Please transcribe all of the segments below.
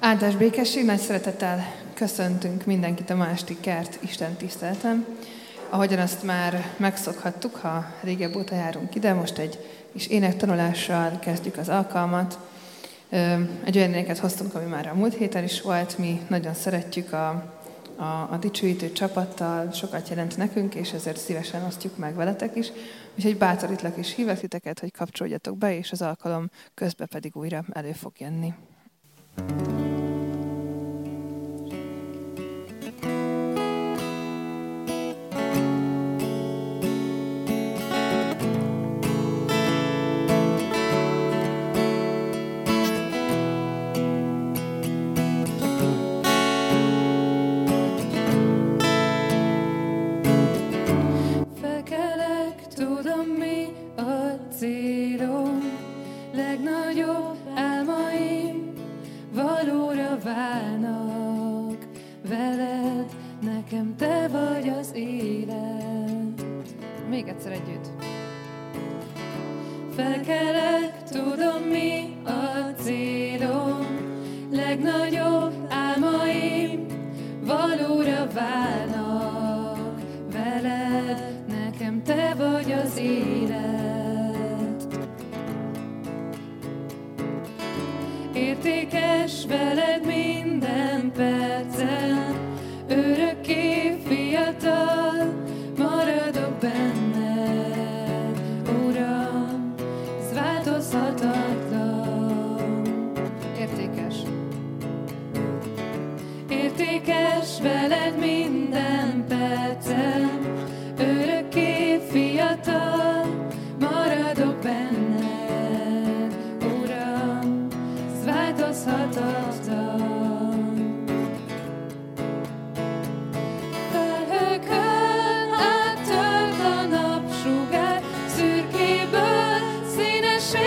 Áldás békesség, nagy szeretettel köszöntünk mindenkit a ma esti kert Isten tisztelten. Ahogyan azt már megszokhattuk, ha régebb óta járunk ide, most egy kis énektanulással kezdjük az alkalmat. Egy olyan éneket hoztunk, ami már a múlt héten is volt, mi nagyon szeretjük a, a, a dicsőítő csapattal, sokat jelent nekünk, és ezért szívesen osztjuk meg veletek is. Úgyhogy bátorítlak és hívek titeket, hogy kapcsoljatok be, és az alkalom közben pedig újra elő fog jönni. thank you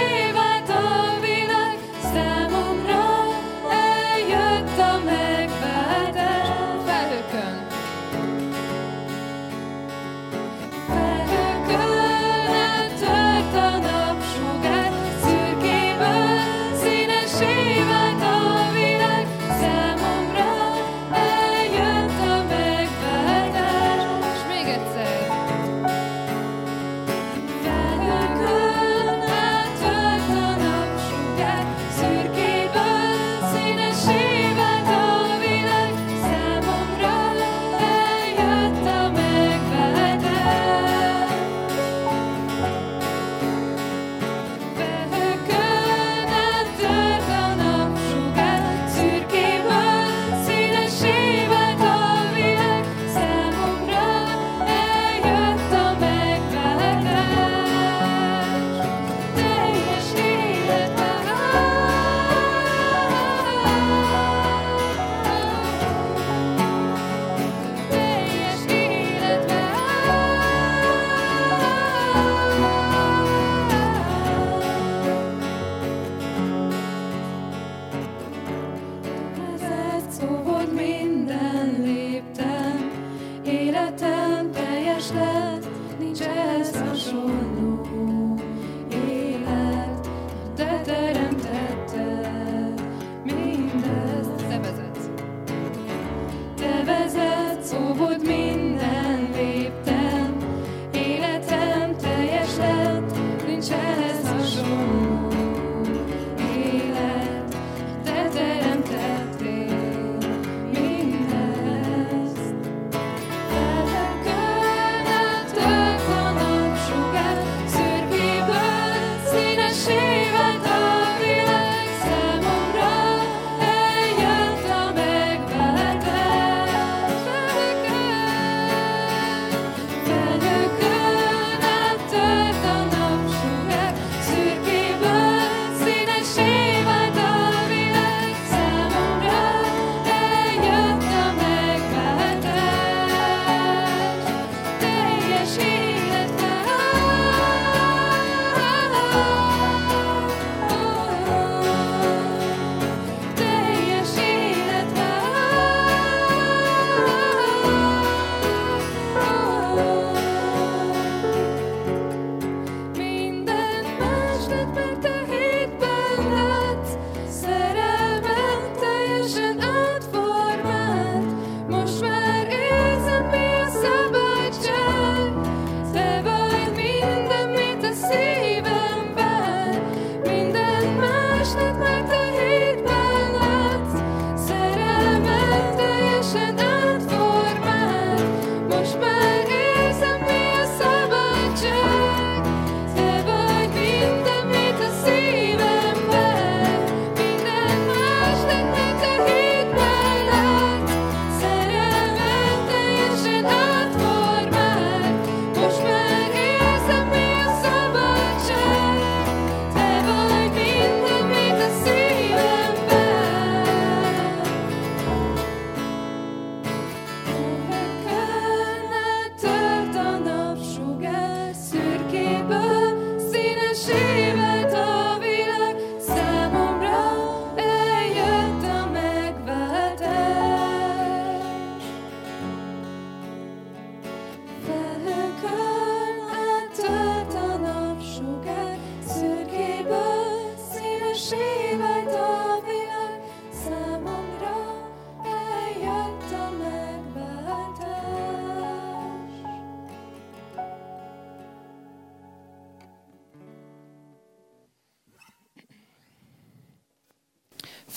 live.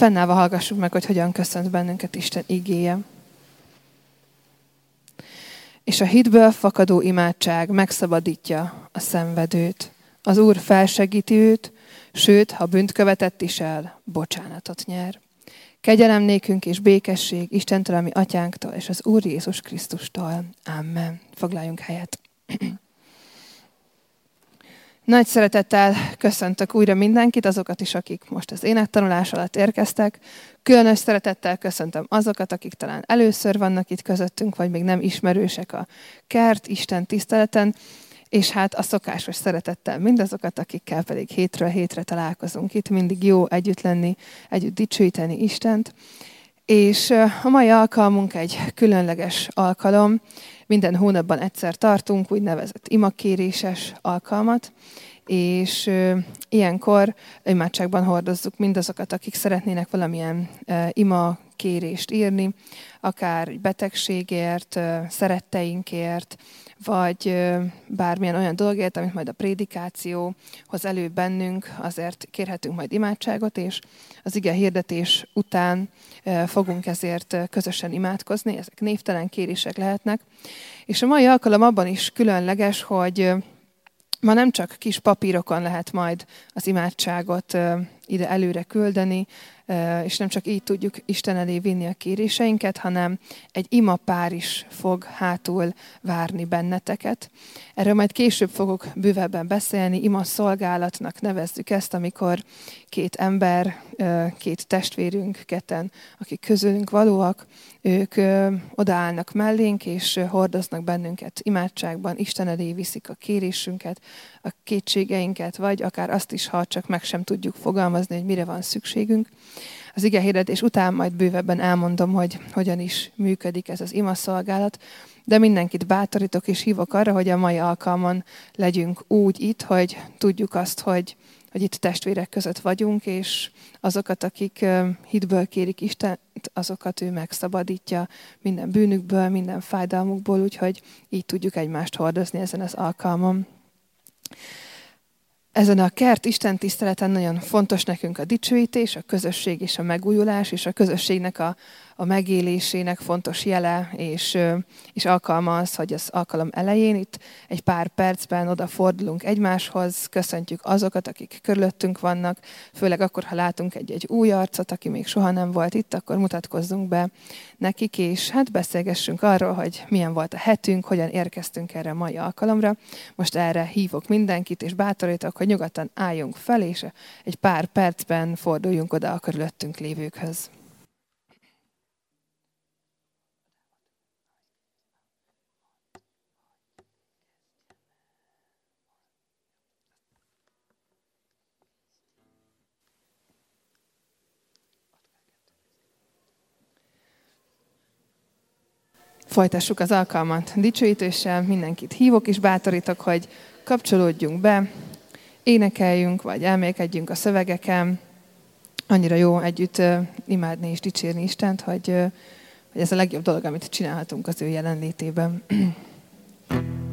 Fennállva hallgassuk meg, hogy hogyan köszönt bennünket Isten igéje. És a hitből fakadó imádság megszabadítja a szenvedőt. Az Úr felsegíti őt, sőt, ha bűnt követett is el, bocsánatot nyer. Kegyelem nékünk és békesség Istentől, ami atyánktól, és az Úr Jézus Krisztustól. Amen. Foglaljunk helyet. Nagy szeretettel köszöntök újra mindenkit, azokat is, akik most az énektanulás alatt érkeztek. Különös szeretettel köszöntöm azokat, akik talán először vannak itt közöttünk, vagy még nem ismerősek a kert, Isten tiszteleten, és hát a szokásos szeretettel mindazokat, akikkel pedig hétről hétre találkozunk itt. Mindig jó együtt lenni, együtt dicsőíteni Istent. És a mai alkalmunk egy különleges alkalom, minden hónapban egyszer tartunk úgynevezett imakéréses alkalmat, és ilyenkor imádságban hordozzuk mindazokat, akik szeretnének valamilyen ima kérést írni, akár betegségért, szeretteinkért, vagy bármilyen olyan dolgért, amit majd a prédikáció hoz elő bennünk, azért kérhetünk majd imádságot, és az ige hirdetés után fogunk ezért közösen imádkozni, ezek névtelen kérések lehetnek. És a mai alkalom abban is különleges, hogy ma nem csak kis papírokon lehet majd az imádságot ide előre küldeni, és nem csak így tudjuk Isten elé vinni a kéréseinket, hanem egy ima pár is fog hátul várni benneteket. Erről majd később fogok bővebben beszélni, ima szolgálatnak nevezzük ezt, amikor két ember, két testvérünk, ketten, akik közülünk valóak, ők odaállnak mellénk, és hordoznak bennünket imádságban, Isten elé viszik a kérésünket, a kétségeinket, vagy akár azt is, ha csak meg sem tudjuk fogalmazni, hogy mire van szükségünk. Az ige hirdetés után majd bővebben elmondom, hogy hogyan is működik ez az ima szolgálat, de mindenkit bátorítok és hívok arra, hogy a mai alkalmon legyünk úgy itt, hogy tudjuk azt, hogy, hogy itt testvérek között vagyunk, és azokat, akik hitből kérik Istent, azokat ő megszabadítja minden bűnükből, minden fájdalmukból, úgyhogy így tudjuk egymást hordozni ezen az alkalmon. Ezen a kert Isten tiszteleten nagyon fontos nekünk a dicsőítés, a közösség és a megújulás, és a közösségnek a, a megélésének fontos jele és, és alkalma az, hogy az alkalom elején itt egy pár percben odafordulunk egymáshoz, köszöntjük azokat, akik körülöttünk vannak, főleg akkor, ha látunk egy-egy új arcot, aki még soha nem volt itt, akkor mutatkozzunk be nekik, és hát beszélgessünk arról, hogy milyen volt a hetünk, hogyan érkeztünk erre a mai alkalomra. Most erre hívok mindenkit, és bátorítok, hogy nyugodtan álljunk fel, és egy pár percben forduljunk oda a körülöttünk lévőkhöz. Folytassuk az alkalmat dicsőítéssel, mindenkit hívok és bátorítok, hogy kapcsolódjunk be, énekeljünk, vagy elmélkedjünk a szövegeken. Annyira jó együtt imádni és dicsérni Istent, hogy, hogy ez a legjobb dolog, amit csinálhatunk az ő jelenlétében.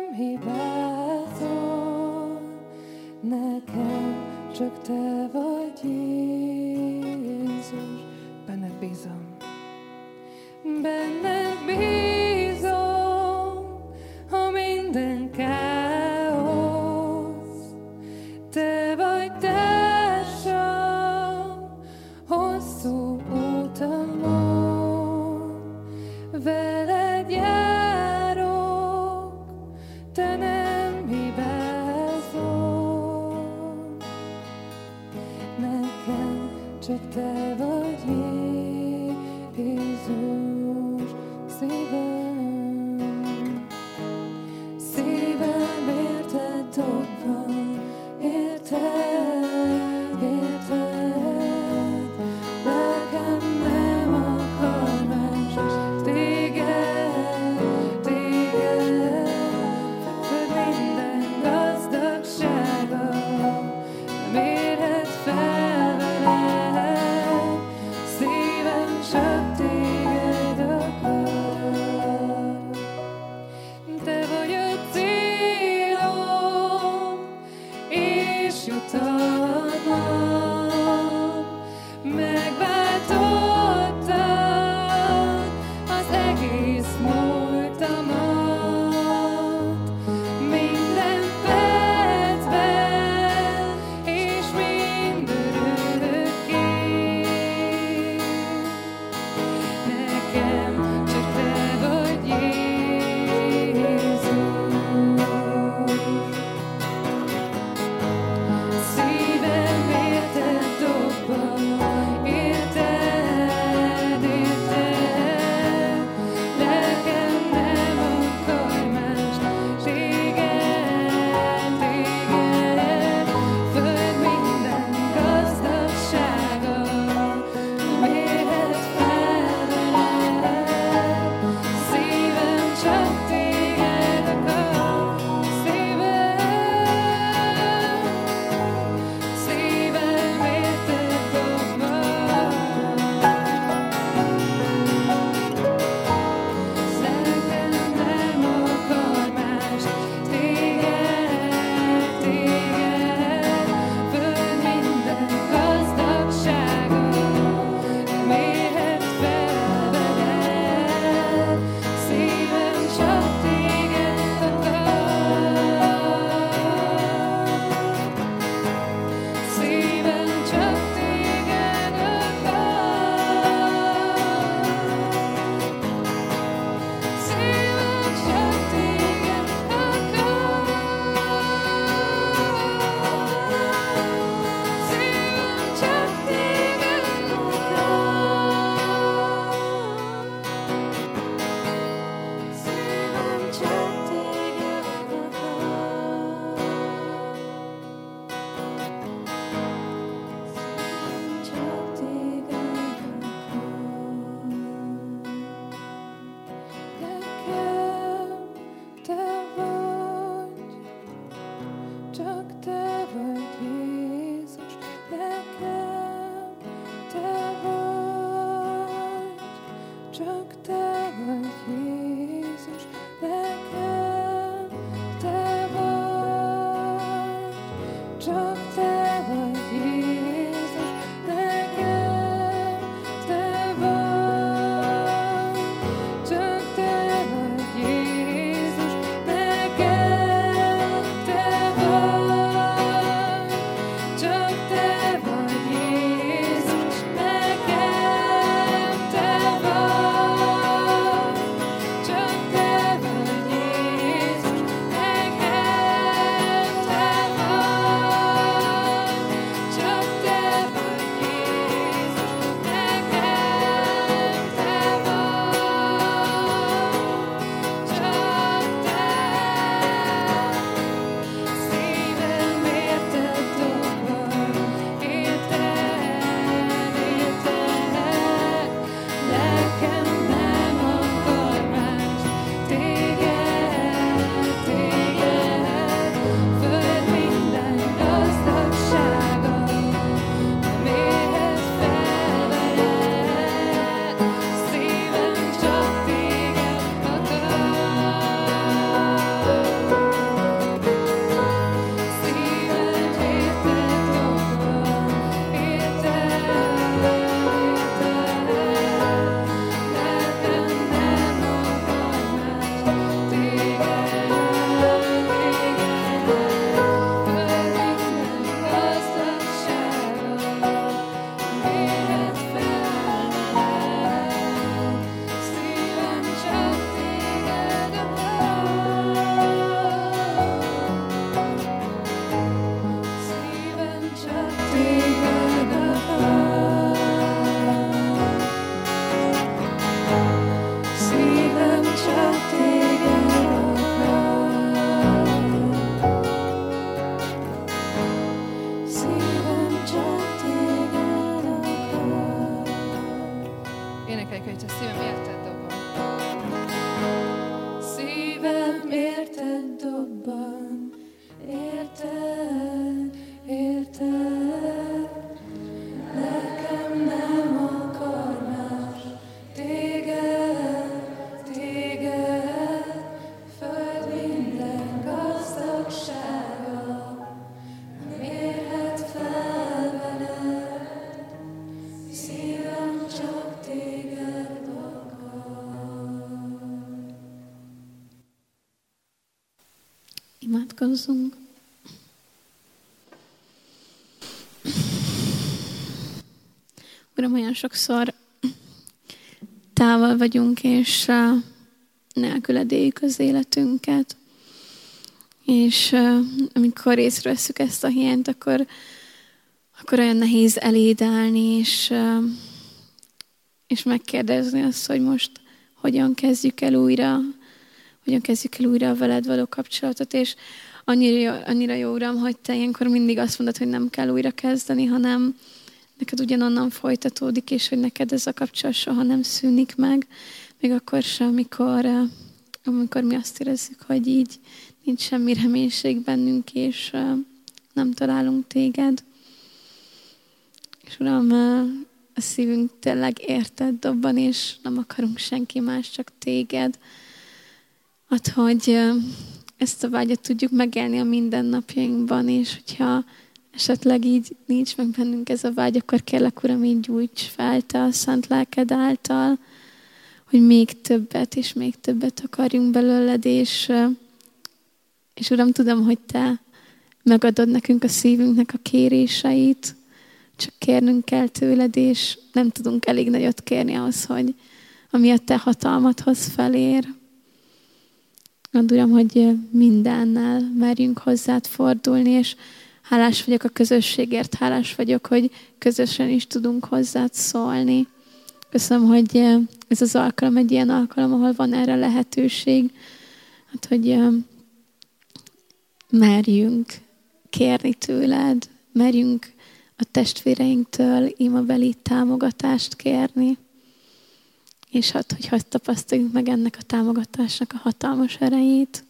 nem hibázol, nekem csak te vagy Jézus. Benned bízom, benned Imádkozzunk. Uram, olyan sokszor távol vagyunk, és nélküled éljük az életünket. És amikor észreveszünk ezt a hiányt, akkor, akkor olyan nehéz eléd állni, és, és megkérdezni azt, hogy most hogyan kezdjük el újra, hogyan kezdjük el újra a veled való kapcsolatot, és annyira jó, annyira jó Uram, hogy te ilyenkor mindig azt mondod, hogy nem kell újra kezdeni, hanem neked ugyanonnan folytatódik, és hogy neked ez a kapcsolat soha nem szűnik meg, még akkor sem, amikor, amikor mi azt érezzük, hogy így nincs semmi reménység bennünk, és nem találunk téged. És Uram, a szívünk tényleg érted dobban, és nem akarunk senki más, csak téged. Ad, hogy ezt a vágyat tudjuk megélni a mindennapjainkban, és hogyha esetleg így nincs meg bennünk ez a vágy, akkor kérlek, Uram, így gyújts fel te a szent lelked által, hogy még többet és még többet akarjunk belőled, és, és Uram, tudom, hogy Te megadod nekünk a szívünknek a kéréseit, csak kérnünk kell tőled, és nem tudunk elég nagyot kérni ahhoz, hogy ami a Te hatalmadhoz felér. Add, Uram, hogy mindennel merjünk hozzád fordulni, és hálás vagyok a közösségért, hálás vagyok, hogy közösen is tudunk hozzád szólni. Köszönöm, hogy ez az alkalom egy ilyen alkalom, ahol van erre lehetőség, hát, hogy merjünk kérni tőled, merjünk a testvéreinktől imabeli támogatást kérni, és hát, hogy hadd tapasztaljuk meg ennek a támogatásnak a hatalmas erejét.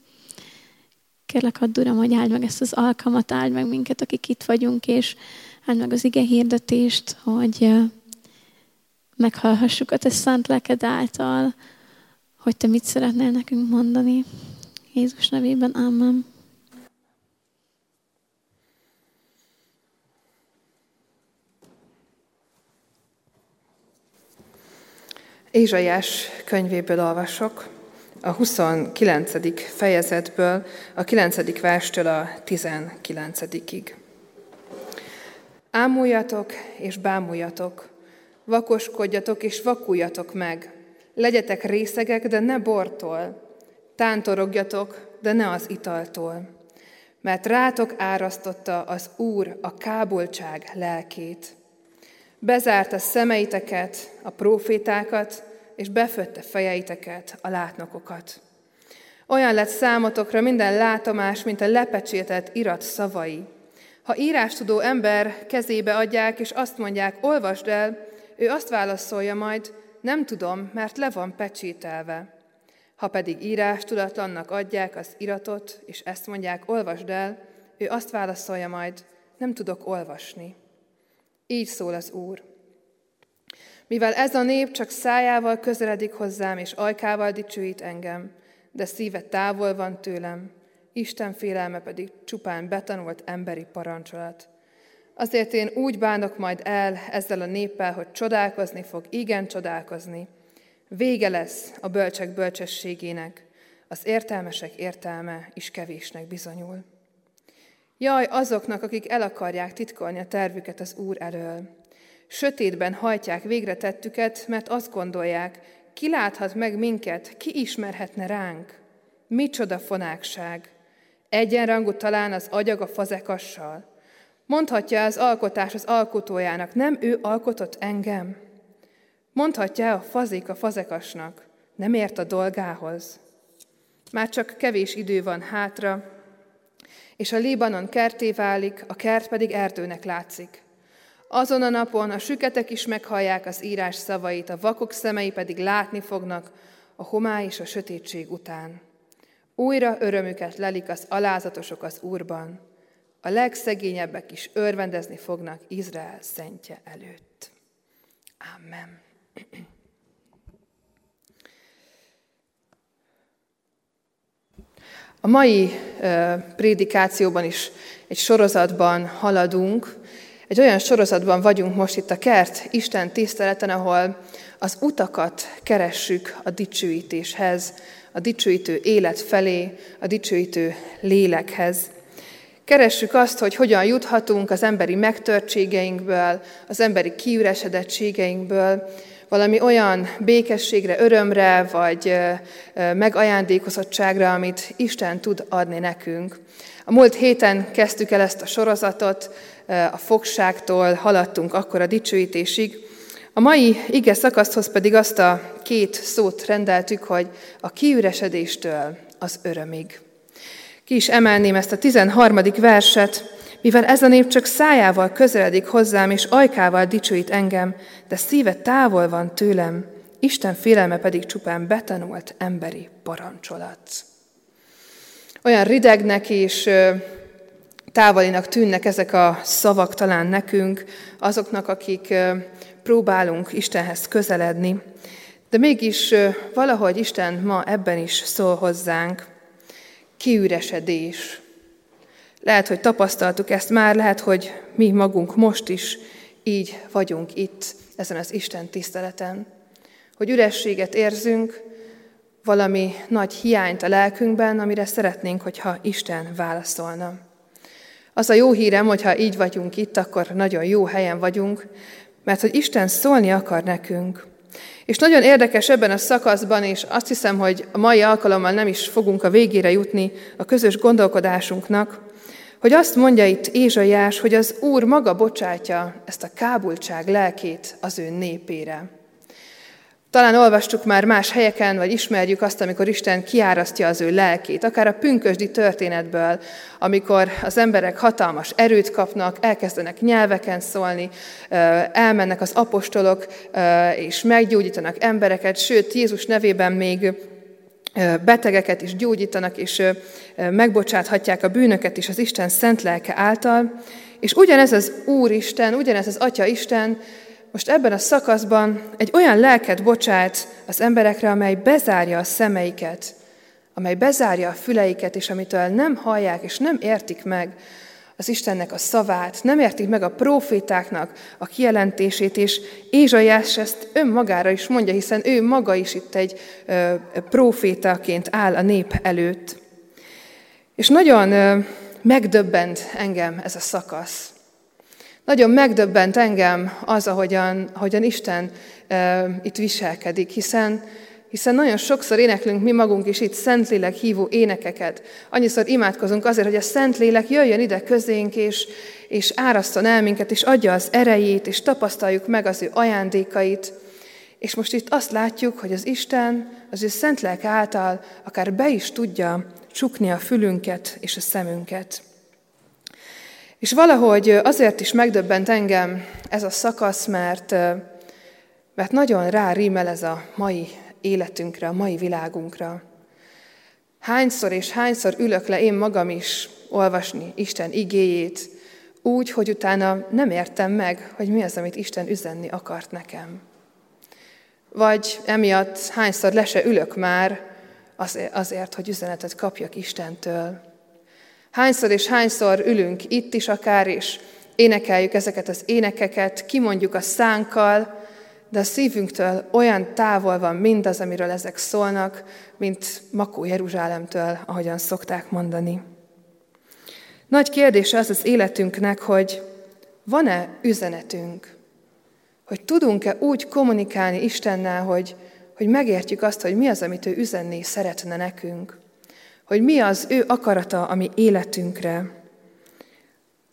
Kérlek, add Uram, hogy áld meg ezt az alkalmat, áld meg minket, akik itt vagyunk, és áld meg az ige hirdetést, hogy meghallhassuk a te szent lelked által, hogy te mit szeretnél nekünk mondani. Jézus nevében, Amen. Ézsaiás könyvéből olvasok, a 29. fejezetből, a 9. verstől a 19-ig. Ámuljatok és bámuljatok, vakoskodjatok és vakuljatok meg, legyetek részegek, de ne bortól, tántorogjatok, de ne az italtól, mert rátok árasztotta az Úr a káboltság lelkét. Bezárta szemeiteket, a profétákat, és befötte fejeiteket, a látnokokat. Olyan lett számotokra minden látomás, mint a lepecsételt irat szavai. Ha írástudó ember kezébe adják, és azt mondják, olvasd el, ő azt válaszolja majd, nem tudom, mert le van pecsételve. Ha pedig írástudatlannak adják az iratot, és ezt mondják, olvasd el, ő azt válaszolja majd, nem tudok olvasni. Így szól az Úr. Mivel ez a nép csak szájával közeledik hozzám, és ajkával dicsőít engem, de szíve távol van tőlem, Isten félelme pedig csupán betanult emberi parancsolat. Azért én úgy bánok majd el ezzel a néppel, hogy csodálkozni fog, igen csodálkozni. Vége lesz a bölcsek bölcsességének, az értelmesek értelme is kevésnek bizonyul. Jaj azoknak, akik el akarják titkolni a tervüket az Úr elől. Sötétben hajtják végre tettüket, mert azt gondolják, ki láthat meg minket, ki ismerhetne ránk. Micsoda fonákság! Egyenrangú talán az agyag a fazekassal. Mondhatja az alkotás az alkotójának, nem ő alkotott engem? Mondhatja a fazik a fazekasnak, nem ért a dolgához? Már csak kevés idő van hátra, és a Libanon kerté válik, a kert pedig erdőnek látszik. Azon a napon a süketek is meghallják az írás szavait, a vakok szemei pedig látni fognak a homály és a sötétség után. Újra örömüket lelik az alázatosok az Úrban, a legszegényebbek is örvendezni fognak Izrael szentje előtt. Amen. A mai prédikációban is egy sorozatban haladunk, egy olyan sorozatban vagyunk most itt a kert Isten tiszteleten, ahol az utakat keressük a dicsőítéshez, a dicsőítő élet felé, a dicsőítő lélekhez. Keressük azt, hogy hogyan juthatunk az emberi megtörtségeinkből, az emberi kiüresedettségeinkből, valami olyan békességre, örömre, vagy megajándékozottságra, amit Isten tud adni nekünk. A múlt héten kezdtük el ezt a sorozatot, a fogságtól haladtunk akkor a dicsőítésig. A mai ige szakaszhoz pedig azt a két szót rendeltük, hogy a kiüresedéstől az örömig. Ki is emelném ezt a 13. verset, mivel ez a nép csak szájával közeledik hozzám, és ajkával dicsőít engem, de szíve távol van tőlem, Isten félelme pedig csupán betanult emberi parancsolat. Olyan ridegnek és távolinak tűnnek ezek a szavak talán nekünk, azoknak, akik próbálunk Istenhez közeledni, de mégis valahogy Isten ma ebben is szól hozzánk. Kiüresedés, lehet, hogy tapasztaltuk ezt már, lehet, hogy mi magunk most is így vagyunk itt, ezen az Isten tiszteleten. Hogy ürességet érzünk, valami nagy hiányt a lelkünkben, amire szeretnénk, hogyha Isten válaszolna. Az a jó hírem, hogyha így vagyunk itt, akkor nagyon jó helyen vagyunk, mert hogy Isten szólni akar nekünk. És nagyon érdekes ebben a szakaszban, és azt hiszem, hogy a mai alkalommal nem is fogunk a végére jutni a közös gondolkodásunknak, hogy azt mondja itt Ézsaiás, hogy az Úr maga bocsátja ezt a kábultság lelkét az ő népére. Talán olvastuk már más helyeken, vagy ismerjük azt, amikor Isten kiárasztja az ő lelkét, akár a pünkösdi történetből, amikor az emberek hatalmas erőt kapnak, elkezdenek nyelveken szólni, elmennek az apostolok, és meggyógyítanak embereket, sőt, Jézus nevében még betegeket is gyógyítanak, és megbocsáthatják a bűnöket is az Isten szent lelke által. És ugyanez az Úr Isten, ugyanez az Atya Isten most ebben a szakaszban egy olyan lelket bocsát az emberekre, amely bezárja a szemeiket, amely bezárja a füleiket, és amitől nem hallják és nem értik meg az Istennek a szavát, nem értik meg a profétáknak a kijelentését, és Ézsaiás ezt önmagára is mondja, hiszen ő maga is itt egy ö, profétaként áll a nép előtt. És nagyon megdöbbent engem ez a szakasz. Nagyon megdöbbent engem az, ahogyan, ahogyan Isten ö, itt viselkedik, hiszen hiszen nagyon sokszor éneklünk mi magunk is itt Szentlélek hívó énekeket. Annyiszor imádkozunk azért, hogy a Szentlélek jöjjön ide közénk, és, és áraszton el minket, és adja az erejét, és tapasztaljuk meg az ő ajándékait. És most itt azt látjuk, hogy az Isten az ő Szentlélek által akár be is tudja csukni a fülünket és a szemünket. És valahogy azért is megdöbbent engem ez a szakasz, mert, mert nagyon rá rímel ez a mai életünkre, a mai világunkra. Hányszor és hányszor ülök le én magam is olvasni Isten igéjét, úgy, hogy utána nem értem meg, hogy mi az, amit Isten üzenni akart nekem. Vagy emiatt hányszor le se ülök már azért, hogy üzenetet kapjak Istentől. Hányszor és hányszor ülünk itt is akár, és énekeljük ezeket az énekeket, kimondjuk a szánkkal, de a szívünktől olyan távol van mindaz, amiről ezek szólnak, mint Makó Jeruzsálemtől, ahogyan szokták mondani. Nagy kérdés az az életünknek, hogy van-e üzenetünk, hogy tudunk-e úgy kommunikálni Istennel, hogy, hogy megértjük azt, hogy mi az, amit ő üzenni szeretne nekünk, hogy mi az ő akarata a mi életünkre,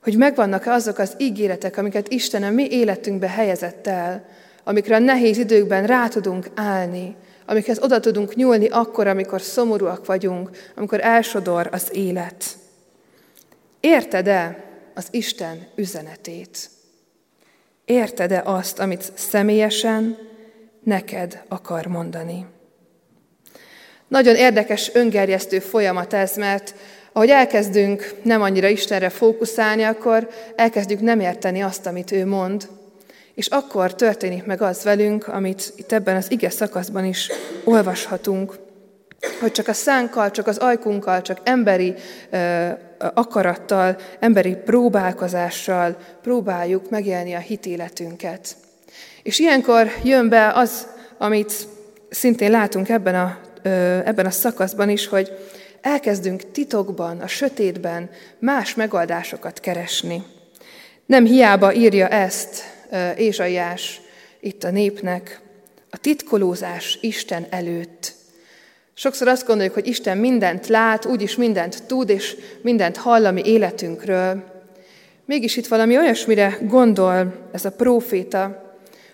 hogy megvannak-e azok az ígéretek, amiket Isten a mi életünkbe helyezett el, amikre a nehéz időkben rá tudunk állni, amikhez oda tudunk nyúlni akkor, amikor szomorúak vagyunk, amikor elsodor az élet. Érted-e az Isten üzenetét? Érted-e azt, amit személyesen neked akar mondani? Nagyon érdekes, öngerjesztő folyamat ez, mert ahogy elkezdünk nem annyira Istenre fókuszálni, akkor elkezdjük nem érteni azt, amit ő mond, és akkor történik meg az velünk, amit itt ebben az ige szakaszban is olvashatunk, hogy csak a szánkkal, csak az ajkunkkal, csak emberi ö, akarattal, emberi próbálkozással próbáljuk megélni a hitéletünket. És ilyenkor jön be az, amit szintén látunk ebben a, ebben a szakaszban is, hogy elkezdünk titokban, a sötétben más megoldásokat keresni. Nem hiába írja ezt Ézsaiás itt a népnek, a titkolózás Isten előtt. Sokszor azt gondoljuk, hogy Isten mindent lát, úgyis mindent tud, és mindent hall a mi életünkről. Mégis itt valami olyasmire gondol ez a próféta,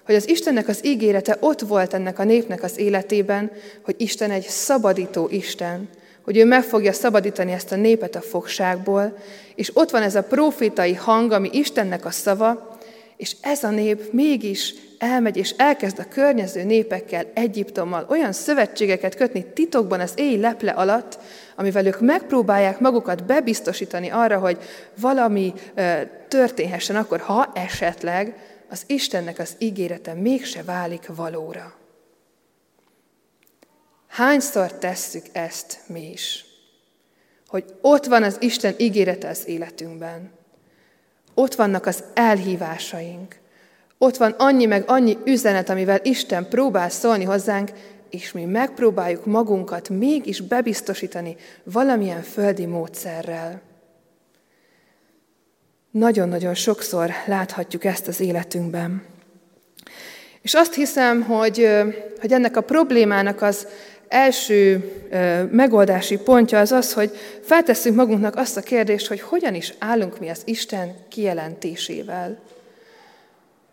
hogy az Istennek az ígérete ott volt ennek a népnek az életében, hogy Isten egy szabadító Isten, hogy ő meg fogja szabadítani ezt a népet a fogságból, és ott van ez a profétai hang, ami Istennek a szava, és ez a nép mégis elmegy és elkezd a környező népekkel, Egyiptommal olyan szövetségeket kötni titokban az éj leple alatt, amivel ők megpróbálják magukat bebiztosítani arra, hogy valami történhessen akkor, ha esetleg az Istennek az ígérete mégse válik valóra. Hányszor tesszük ezt mi is? Hogy ott van az Isten ígérete az életünkben. Ott vannak az elhívásaink. Ott van annyi meg annyi üzenet, amivel Isten próbál szólni hozzánk, és mi megpróbáljuk magunkat mégis bebiztosítani valamilyen földi módszerrel. Nagyon-nagyon sokszor láthatjuk ezt az életünkben. És azt hiszem, hogy, hogy ennek a problémának az első megoldási pontja az az, hogy feltesszük magunknak azt a kérdést, hogy hogyan is állunk mi az Isten kijelentésével.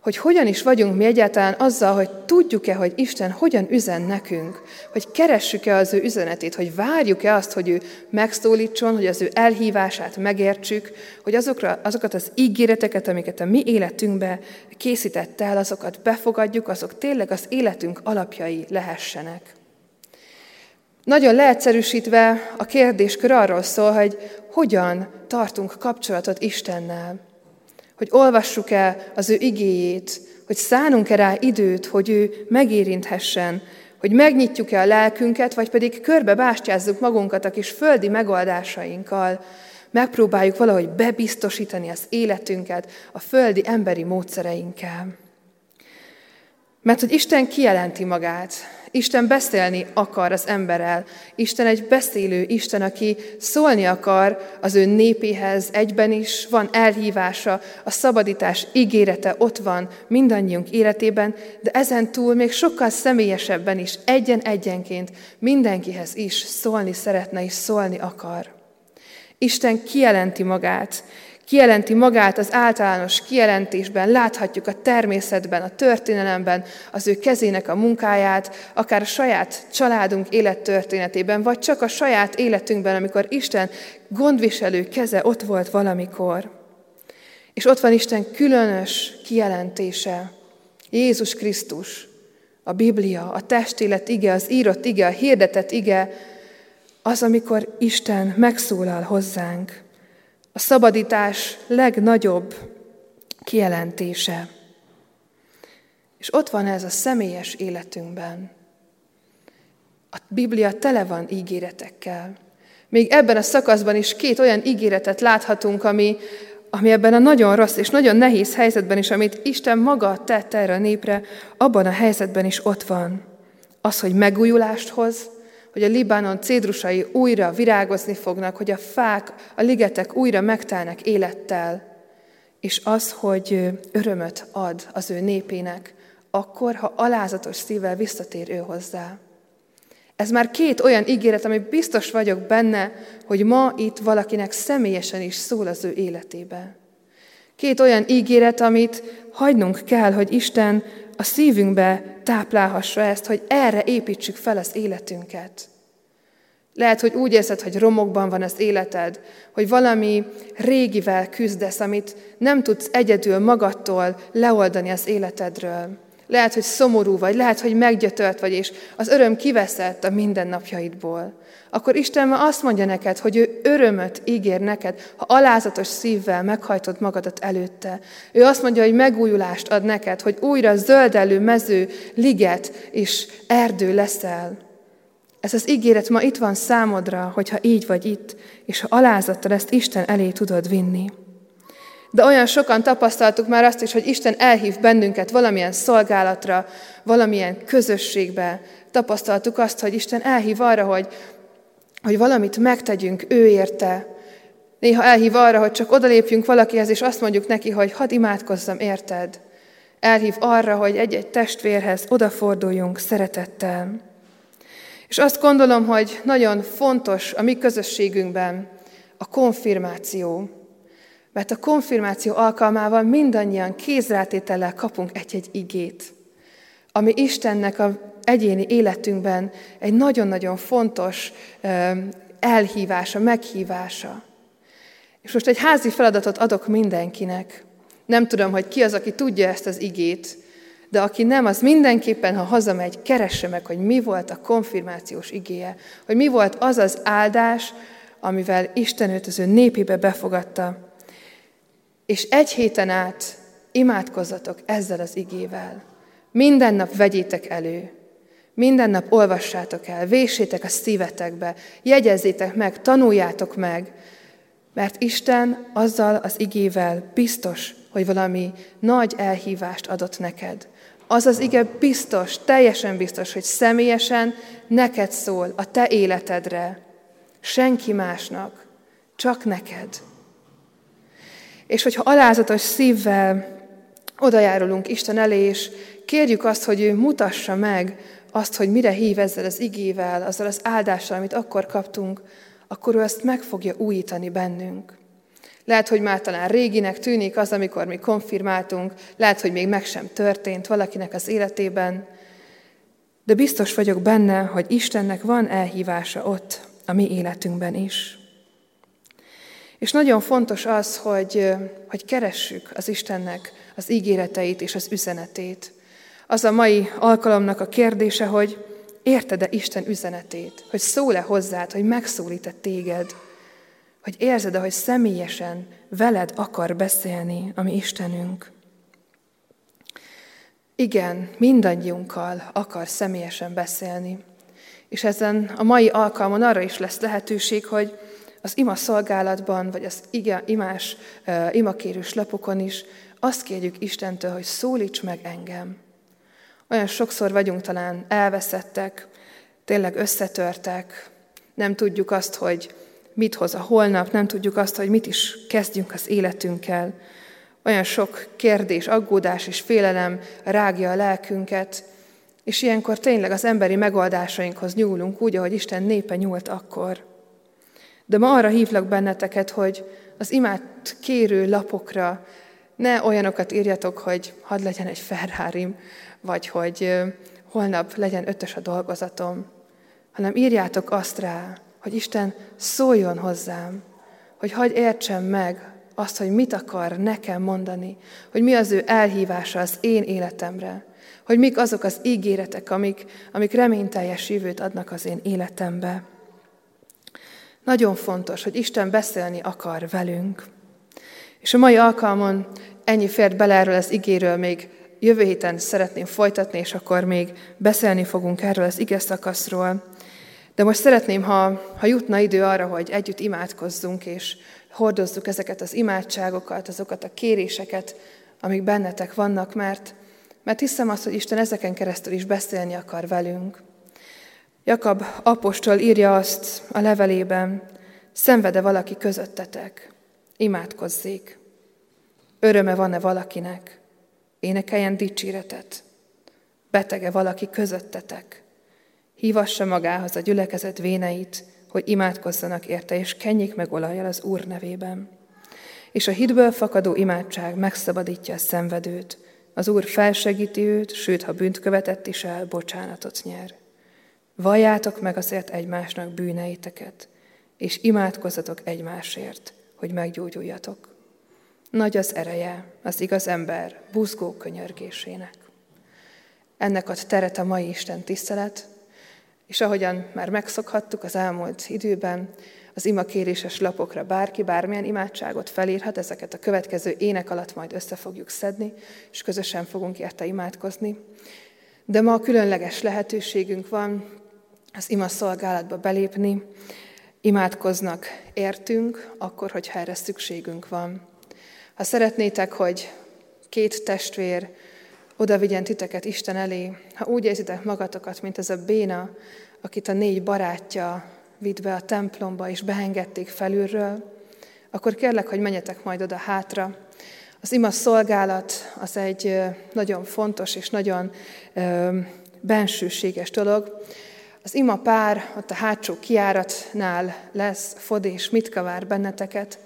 Hogy hogyan is vagyunk mi egyáltalán azzal, hogy tudjuk-e, hogy Isten hogyan üzen nekünk, hogy keressük-e az ő üzenetét, hogy várjuk-e azt, hogy ő megszólítson, hogy az ő elhívását megértsük, hogy azokra, azokat az ígéreteket, amiket a mi életünkbe készített el, azokat befogadjuk, azok tényleg az életünk alapjai lehessenek. Nagyon leegyszerűsítve a kérdéskör arról szól, hogy hogyan tartunk kapcsolatot Istennel. Hogy olvassuk-e az ő igéjét, hogy szánunk-e rá időt, hogy ő megérinthessen, hogy megnyitjuk-e a lelkünket, vagy pedig körbe bástyázzuk magunkat a kis földi megoldásainkkal, megpróbáljuk valahogy bebiztosítani az életünket a földi emberi módszereinkkel. Mert hogy Isten kijelenti magát, Isten beszélni akar az emberrel. Isten egy beszélő Isten, aki szólni akar az ő népéhez egyben is, van elhívása, a szabadítás ígérete ott van mindannyiunk életében, de ezen túl még sokkal személyesebben is, egyen-egyenként mindenkihez is szólni szeretne és szólni akar. Isten kijelenti magát, Kijelenti magát az általános kijelentésben, láthatjuk a természetben, a történelemben az ő kezének a munkáját, akár a saját családunk élettörténetében, vagy csak a saját életünkben, amikor Isten gondviselő keze ott volt valamikor. És ott van Isten különös kijelentése, Jézus Krisztus, a Biblia, a testélet ige, az írott ige, a hirdetett ige, az, amikor Isten megszólal hozzánk a szabadítás legnagyobb kijelentése. És ott van ez a személyes életünkben. A Biblia tele van ígéretekkel. Még ebben a szakaszban is két olyan ígéretet láthatunk, ami, ami ebben a nagyon rossz és nagyon nehéz helyzetben is, amit Isten maga tett erre a népre, abban a helyzetben is ott van. Az, hogy megújulást hoz, hogy a Libanon cédrusai újra virágozni fognak, hogy a fák, a ligetek újra megtelnek élettel, és az, hogy örömöt ad az ő népének, akkor, ha alázatos szívvel visszatér ő hozzá. Ez már két olyan ígéret, ami biztos vagyok benne, hogy ma itt valakinek személyesen is szól az ő életébe. Két olyan ígéret, amit hagynunk kell, hogy Isten a szívünkbe táplálhassa ezt, hogy erre építsük fel az életünket. Lehet, hogy úgy érzed, hogy romokban van az életed, hogy valami régivel küzdesz, amit nem tudsz egyedül magadtól leoldani az életedről. Lehet, hogy szomorú vagy, lehet, hogy meggyötört vagy, és az öröm kiveszett a mindennapjaidból. Akkor Isten ma azt mondja neked, hogy ő örömöt ígér neked, ha alázatos szívvel meghajtod magadat előtte. Ő azt mondja, hogy megújulást ad neked, hogy újra zöldelő mező, liget és erdő leszel. Ez az ígéret ma itt van számodra, hogyha így vagy itt, és ha alázattal ezt Isten elé tudod vinni. De olyan sokan tapasztaltuk már azt is, hogy Isten elhív bennünket valamilyen szolgálatra, valamilyen közösségbe. Tapasztaltuk azt, hogy Isten elhív arra, hogy, hogy valamit megtegyünk ő érte. Néha elhív arra, hogy csak odalépjünk valakihez, és azt mondjuk neki, hogy hadd imádkozzam érted. Elhív arra, hogy egy-egy testvérhez odaforduljunk szeretettel. És azt gondolom, hogy nagyon fontos a mi közösségünkben a konfirmáció. Mert a konfirmáció alkalmával mindannyian kézrátétellel kapunk egy-egy igét, ami Istennek a egyéni életünkben egy nagyon-nagyon fontos elhívása, meghívása. És most egy házi feladatot adok mindenkinek. Nem tudom, hogy ki az, aki tudja ezt az igét, de aki nem, az mindenképpen, ha hazamegy, keresse meg, hogy mi volt a konfirmációs igéje, hogy mi volt az az áldás, amivel Isten őt az ő népébe befogadta. És egy héten át imádkozzatok ezzel az igével. Minden nap vegyétek elő, minden nap olvassátok el, vésétek a szívetekbe, jegyezzétek meg, tanuljátok meg, mert Isten azzal az igével biztos, hogy valami nagy elhívást adott neked. Az az ige biztos, teljesen biztos, hogy személyesen neked szól, a te életedre. Senki másnak, csak neked. És hogyha alázatos szívvel odajárulunk Isten elé, és kérjük azt, hogy ő mutassa meg azt, hogy mire hív ezzel az igével, azzal az áldással, amit akkor kaptunk, akkor ő ezt meg fogja újítani bennünk. Lehet, hogy már talán réginek tűnik az, amikor mi konfirmáltunk, lehet, hogy még meg sem történt valakinek az életében, de biztos vagyok benne, hogy Istennek van elhívása ott, a mi életünkben is. És nagyon fontos az, hogy, hogy keressük az Istennek az ígéreteit és az üzenetét. Az a mai alkalomnak a kérdése, hogy érted-e Isten üzenetét, hogy szól-e hozzád, hogy megszólít-e téged, hogy érzed-e, hogy személyesen veled akar beszélni, ami Istenünk. Igen, mindannyiunkkal akar személyesen beszélni. És ezen a mai alkalmon arra is lesz lehetőség, hogy az ima szolgálatban, vagy az ige, imás, imakérős lapokon is azt kérjük Istentől, hogy szólíts meg engem. Olyan sokszor vagyunk talán elveszettek, tényleg összetörtek, nem tudjuk azt, hogy mit hoz a holnap, nem tudjuk azt, hogy mit is kezdjünk az életünkkel. Olyan sok kérdés, aggódás és félelem rágja a lelkünket, és ilyenkor tényleg az emberi megoldásainkhoz nyúlunk úgy, ahogy Isten népe nyúlt akkor. De ma arra hívlak benneteket, hogy az imát kérő lapokra ne olyanokat írjatok, hogy hadd legyen egy ferrari vagy hogy holnap legyen ötös a dolgozatom, hanem írjátok azt rá, hogy Isten szóljon hozzám, hogy hagy értsem meg azt, hogy mit akar nekem mondani, hogy mi az ő elhívása az én életemre, hogy mik azok az ígéretek, amik, amik reményteljes jövőt adnak az én életembe. Nagyon fontos, hogy Isten beszélni akar velünk. És a mai alkalmon ennyi fért bele erről az igéről, még jövő héten szeretném folytatni, és akkor még beszélni fogunk erről az ige szakaszról. De most szeretném, ha, ha jutna idő arra, hogy együtt imádkozzunk, és hordozzuk ezeket az imádságokat, azokat a kéréseket, amik bennetek vannak, mert, mert hiszem azt, hogy Isten ezeken keresztül is beszélni akar velünk. Jakab apostol írja azt a levelében, szenvede valaki közöttetek, imádkozzék. Öröme van-e valakinek, énekeljen dicséretet. Betege valaki közöttetek, hívassa magához a gyülekezet véneit, hogy imádkozzanak érte, és kenjék meg olajjal az Úr nevében. És a hitből fakadó imádság megszabadítja a szenvedőt, az Úr felsegíti őt, sőt, ha bűnt követett is el, bocsánatot nyer. Valljátok meg azért egymásnak bűneiteket, és imádkozzatok egymásért, hogy meggyógyuljatok. Nagy az ereje az igaz ember buzgó könyörgésének. Ennek ad teret a mai Isten tisztelet, és ahogyan már megszokhattuk az elmúlt időben, az imakéréses lapokra bárki bármilyen imádságot felírhat, ezeket a következő ének alatt majd össze fogjuk szedni, és közösen fogunk érte imádkozni. De ma különleges lehetőségünk van az ima szolgálatba belépni, imádkoznak értünk, akkor, hogyha erre szükségünk van. Ha szeretnétek, hogy két testvér oda vigyen titeket Isten elé, ha úgy érzitek magatokat, mint ez a béna, akit a négy barátja vitt be a templomba, és beengedték felülről, akkor kérlek, hogy menjetek majd oda hátra. Az ima szolgálat az egy nagyon fontos és nagyon bensőséges dolog. Az ima pár ott a hátsó kiáratnál lesz, Fod és Mitka vár benneteket.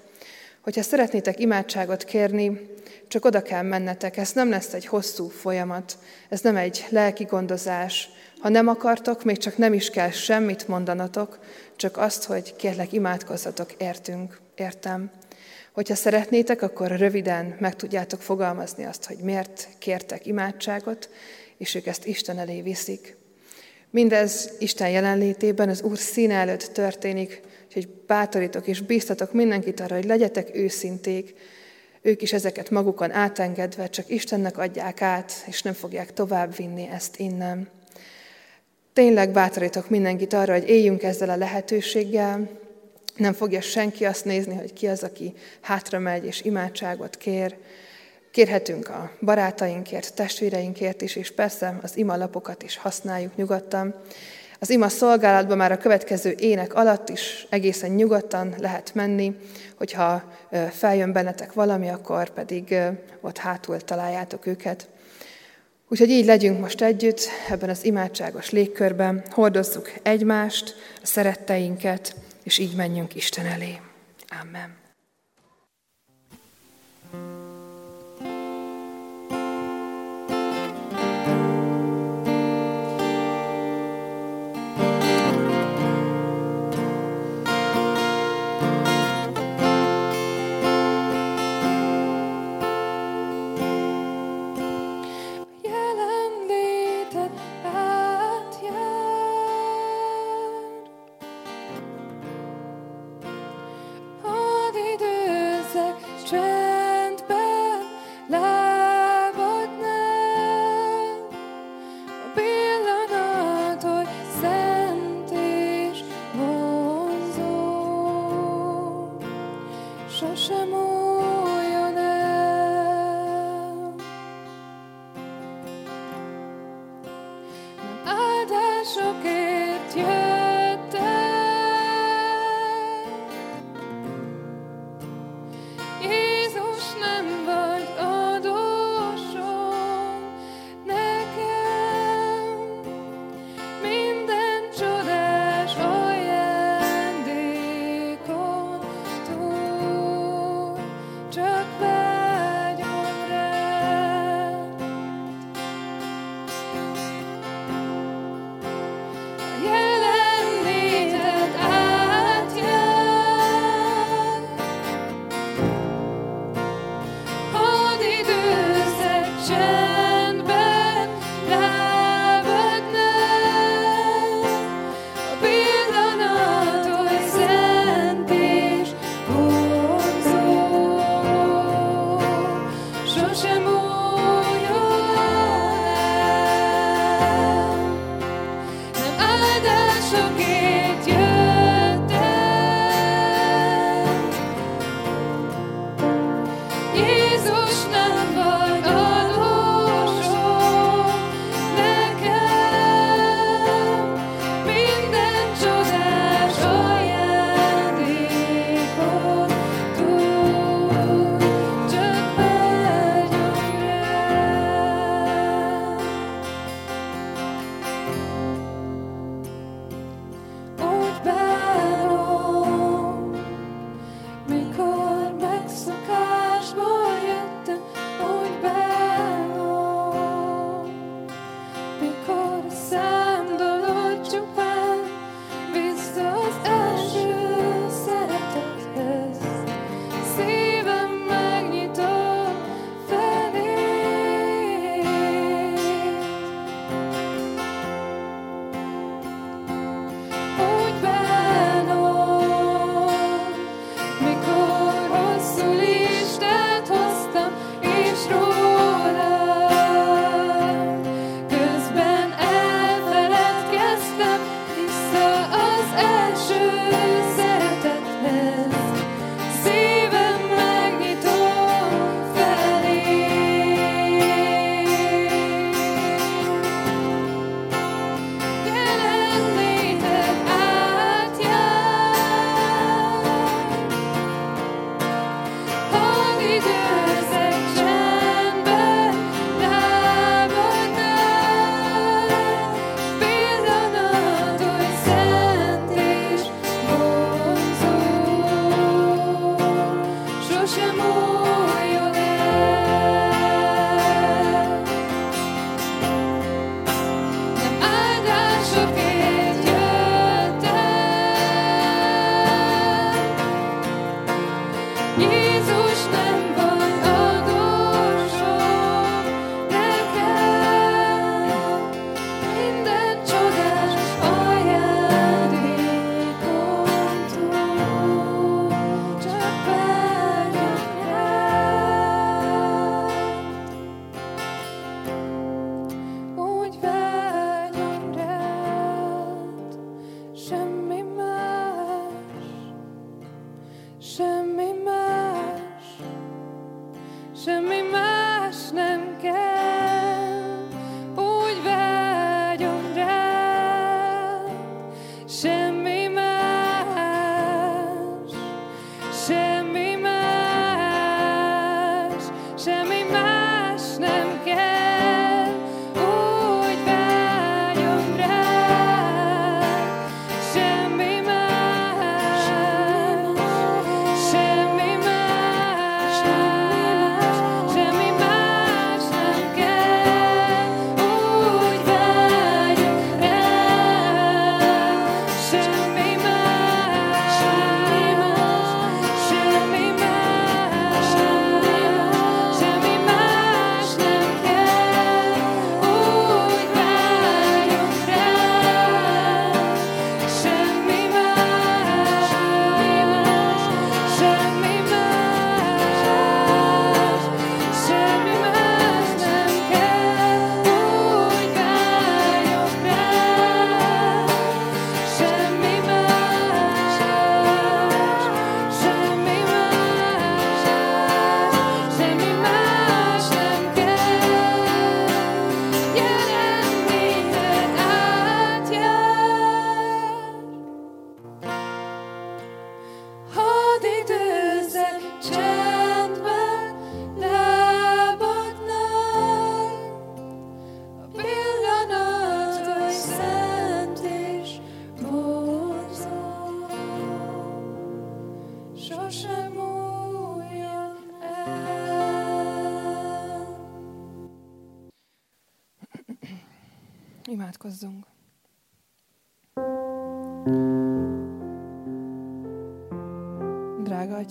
Hogyha szeretnétek imádságot kérni, csak oda kell mennetek. Ez nem lesz egy hosszú folyamat, ez nem egy lelki gondozás. Ha nem akartok, még csak nem is kell semmit mondanatok, csak azt, hogy kérlek imádkozzatok, értünk, értem. Hogyha szeretnétek, akkor röviden meg tudjátok fogalmazni azt, hogy miért kértek imádságot, és ők ezt Isten elé viszik. Mindez Isten jelenlétében, az Úr színe előtt történik, úgyhogy bátorítok és bíztatok mindenkit arra, hogy legyetek őszinték, ők is ezeket magukon átengedve csak Istennek adják át, és nem fogják tovább vinni ezt innen. Tényleg bátorítok mindenkit arra, hogy éljünk ezzel a lehetőséggel, nem fogja senki azt nézni, hogy ki az, aki hátra megy és imádságot kér. Kérhetünk a barátainkért, testvéreinkért is, és persze az ima lapokat is használjuk nyugodtan. Az ima szolgálatban már a következő ének alatt is egészen nyugodtan lehet menni, hogyha feljön bennetek valami, akkor pedig ott hátul találjátok őket. Úgyhogy így legyünk most együtt ebben az imádságos légkörben, hordozzuk egymást, a szeretteinket, és így menjünk Isten elé. Amen.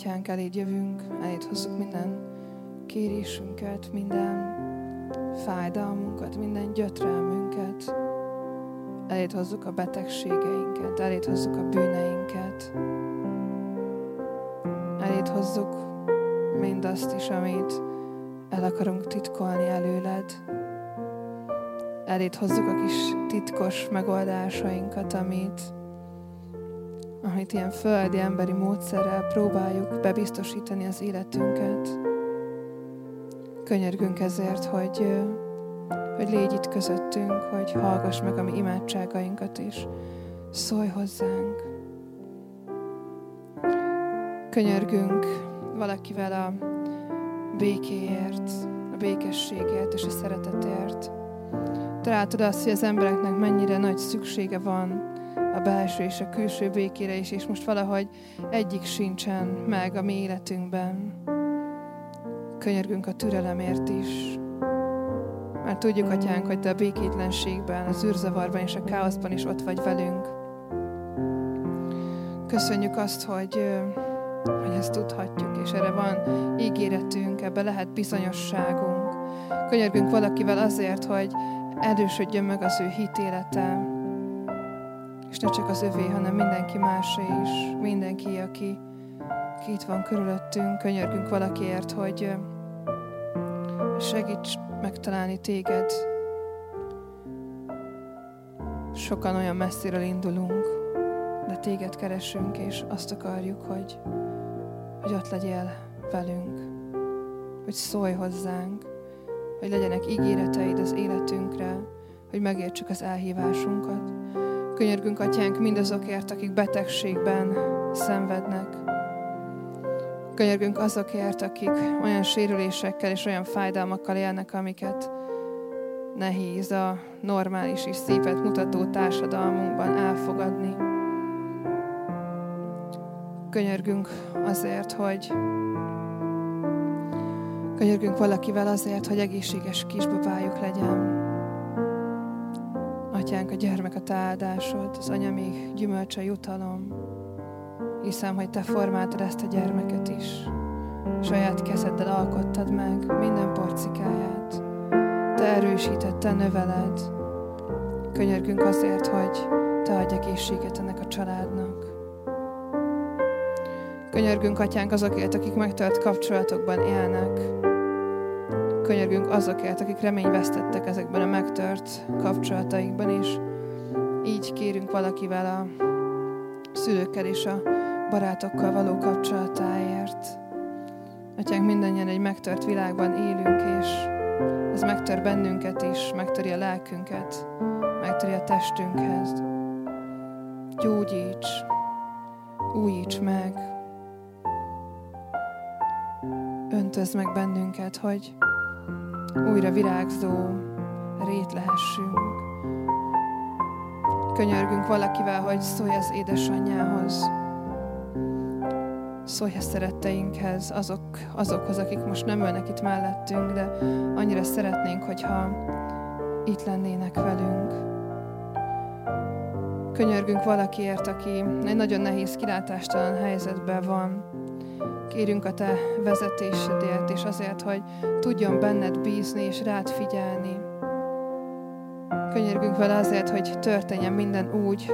Atyánk, eléd jövünk, eléd hozzuk minden kérésünket, minden fájdalmunkat, minden gyötrelmünket. Eléd hozzuk a betegségeinket, eléd hozzuk a bűneinket. Eléd hozzuk mindazt is, amit el akarunk titkolni előled. Eléd hozzuk a kis titkos megoldásainkat, amit, amit ilyen földi emberi módszerrel próbáljuk bebiztosítani az életünket. Könyörgünk ezért, hogy, hogy légy itt közöttünk, hogy hallgass meg a mi imádságainkat is. Szólj hozzánk. Könyörgünk valakivel a békéért, a békességért és a szeretetért. Te látod azt, hogy az embereknek mennyire nagy szüksége van a belső és a külső békére is, és most valahogy egyik sincsen meg a mi életünkben. Könyörgünk a türelemért is. Mert tudjuk, Atyánk, hogy Te a békétlenségben, az űrzavarban és a káoszban is ott vagy velünk. Köszönjük azt, hogy, hogy ezt tudhatjuk, és erre van ígéretünk, ebbe lehet bizonyosságunk. Könyörgünk valakivel azért, hogy erősödjön meg az ő hitélete, ne csak az övé, hanem mindenki másé is, mindenki, aki, aki itt van körülöttünk, könyörgünk valakiért, hogy segíts megtalálni téged. Sokan olyan messziről indulunk, de téged keresünk, és azt akarjuk, hogy, hogy ott legyél velünk, hogy szólj hozzánk, hogy legyenek ígéreteid az életünkre, hogy megértsük az elhívásunkat. Könyörgünk, Atyánk, mindazokért, akik betegségben szenvednek. Könyörgünk azokért, akik olyan sérülésekkel és olyan fájdalmakkal élnek, amiket nehéz a normális és szépet mutató társadalmunkban elfogadni. Könyörgünk azért, hogy könyörgünk valakivel azért, hogy egészséges kisbabájuk legyen. Atyánk, a gyermek a te áldásod, az anya még gyümölcse jutalom. Hiszem, hogy te formáltad ezt a gyermeket is. Saját kezeddel alkottad meg minden porcikáját. Te erősíted, te növeled. Könyörgünk azért, hogy te adj egészséget ennek a családnak. Könyörgünk, Atyánk, azokért, akik megtört kapcsolatokban élnek. Könyörgünk azokért, akik reményvesztettek ezekben a megtört kapcsolataikban, és így kérünk valakivel a szülőkkel és a barátokkal való kapcsolatáért. Atyánk, mindannyian egy megtört világban élünk, és ez megtör bennünket is, megtöri a lelkünket, megtöri a testünkhez. Gyógyíts, újíts meg, öntözd meg bennünket, hogy újra virágzó rét lehessünk. Könyörgünk valakivel, hogy szólj az édesanyjához, szólj a szeretteinkhez, azok, azokhoz, akik most nem ülnek itt mellettünk, de annyira szeretnénk, hogyha itt lennének velünk. Könyörgünk valakiért, aki egy nagyon nehéz kilátástalan helyzetben van. Kérünk a Te vezetésedért, és azért, hogy tudjon benned bízni és rád figyelni. Könyörgünk vele azért, hogy történjen minden úgy,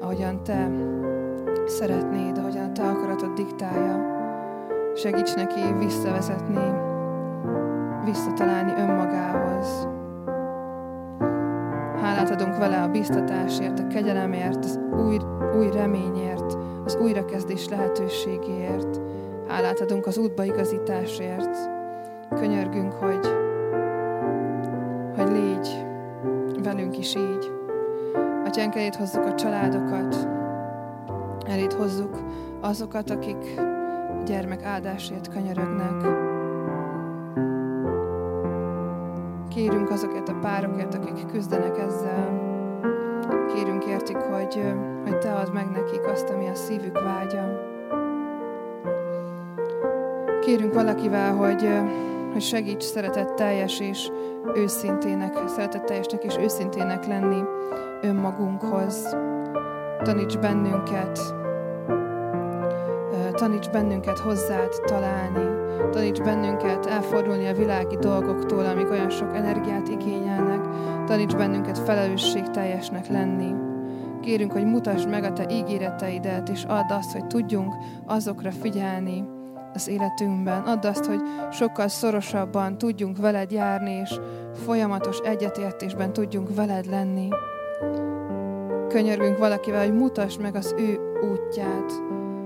ahogyan Te szeretnéd, ahogyan a Te akaratod diktálja. Segíts neki visszavezetni, visszatalálni önmagához. Hálát adunk vele a biztatásért, a kegyelemért, az új, új reményért, az újrakezdés lehetőségéért. Hálát adunk az útbaigazításért. Könyörgünk, hogy, hogy légy velünk is így. Atyánk, eléd hozzuk a családokat, eléd hozzuk azokat, akik gyermek áldásért könyörögnek. Kérünk azokért a párokért, akik küzdenek ezzel. Kérünk értik, hogy, hogy Te add meg nekik azt, ami a szívük vágya. Kérünk valakivel, hogy, hogy segíts szeretetteljes és őszintének, szeretetteljesnek és őszintének lenni önmagunkhoz. Taníts bennünket, taníts bennünket hozzád találni, taníts bennünket elfordulni a világi dolgoktól, amik olyan sok energiát igényelnek, taníts bennünket felelősségteljesnek lenni. Kérünk, hogy mutasd meg a Te ígéreteidet, és add azt, hogy tudjunk azokra figyelni az életünkben. Add azt, hogy sokkal szorosabban tudjunk veled járni, és folyamatos egyetértésben tudjunk veled lenni. Könyörgünk valakivel, hogy mutasd meg az ő útját,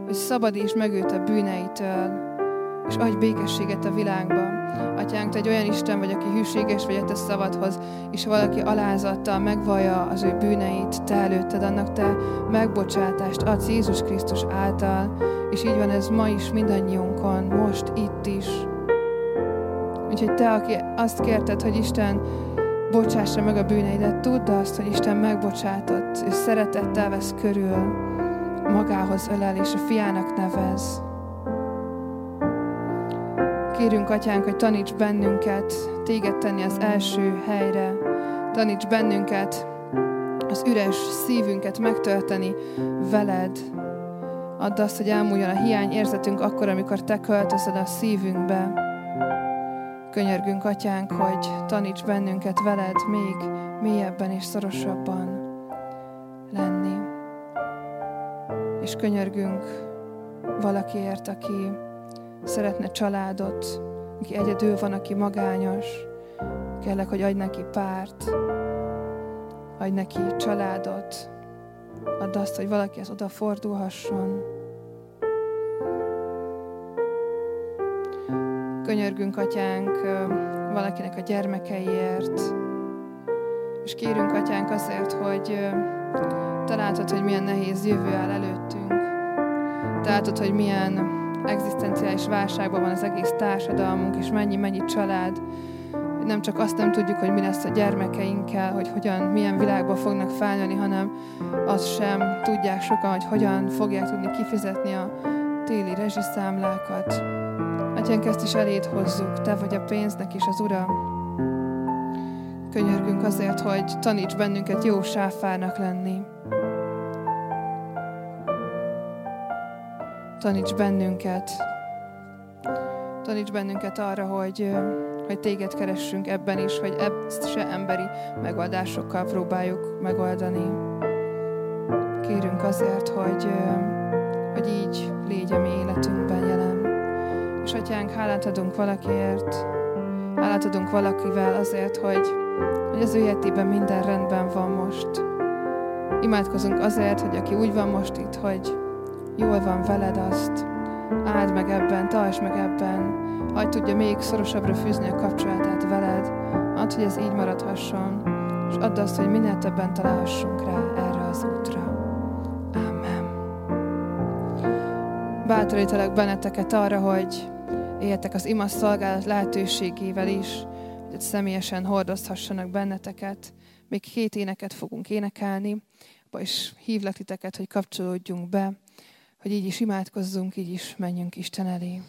hogy szabadíts meg őt a bűneitől, és adj békességet a világban. Atyánk, te egy olyan Isten vagy, aki hűséges vagy a te szavadhoz, és valaki alázattal megvallja az ő bűneit, te előtted, annak te megbocsátást adsz Jézus Krisztus által, és így van ez ma is mindannyiunkon, most, itt is. Úgyhogy te, aki azt kérted, hogy Isten bocsássa meg a bűneidet, tudd azt, hogy Isten megbocsátott, és szeretettel vesz körül, magához ölel, és a fiának nevez. Kérünk, Atyánk, hogy taníts bennünket téged tenni az első helyre. Taníts bennünket az üres szívünket megtölteni veled. Add azt, hogy elmúljon a hiány érzetünk akkor, amikor te költözöd a szívünkbe. Könyörgünk, Atyánk, hogy taníts bennünket veled még mélyebben és szorosabban lenni. És könyörgünk valakiért, aki szeretne családot, aki egyedül van, aki magányos, kérlek, hogy adj neki párt, adj neki családot, add azt, hogy valaki ezt odafordulhasson. Könyörgünk, atyánk, valakinek a gyermekeiért, és kérünk, atyánk, azért, hogy te látod, hogy milyen nehéz jövő áll előttünk. Te látod, hogy milyen egzisztenciális válságban van az egész társadalmunk, és mennyi-mennyi család. Nem csak azt nem tudjuk, hogy mi lesz a gyermekeinkkel, hogy hogyan, milyen világba fognak felnőni, hanem azt sem tudják sokan, hogy hogyan fogják tudni kifizetni a téli rezsiszámlákat. Atyánk, ezt is eléd hozzuk, Te vagy a pénznek is az Ura. Könyörgünk azért, hogy taníts bennünket jó sáfárnak lenni. Taníts bennünket, taníts bennünket arra, hogy, hogy téged keressünk ebben is, hogy ezt se emberi megoldásokkal próbáljuk megoldani. Kérünk azért, hogy, hogy így légy a mi életünkben jelen. És atyánk, hálát adunk valakiért, hálát adunk valakivel azért, hogy, hogy az ő életében minden rendben van most. Imádkozunk azért, hogy aki úgy van most itt, hogy jól van veled azt, áld meg ebben, tartsd meg ebben, hagyd tudja még szorosabbra fűzni a kapcsolatát veled, add, hogy ez így maradhasson, és add azt, hogy minél többen találhassunk rá erre az útra. Amen. Bátorítalak benneteket arra, hogy éljetek az ima szolgálat lehetőségével is, hogy személyesen hordozhassanak benneteket. Még két éneket fogunk énekelni, és hívlak titeket, hogy kapcsolódjunk be hogy így is imádkozzunk, így is menjünk Isten elé.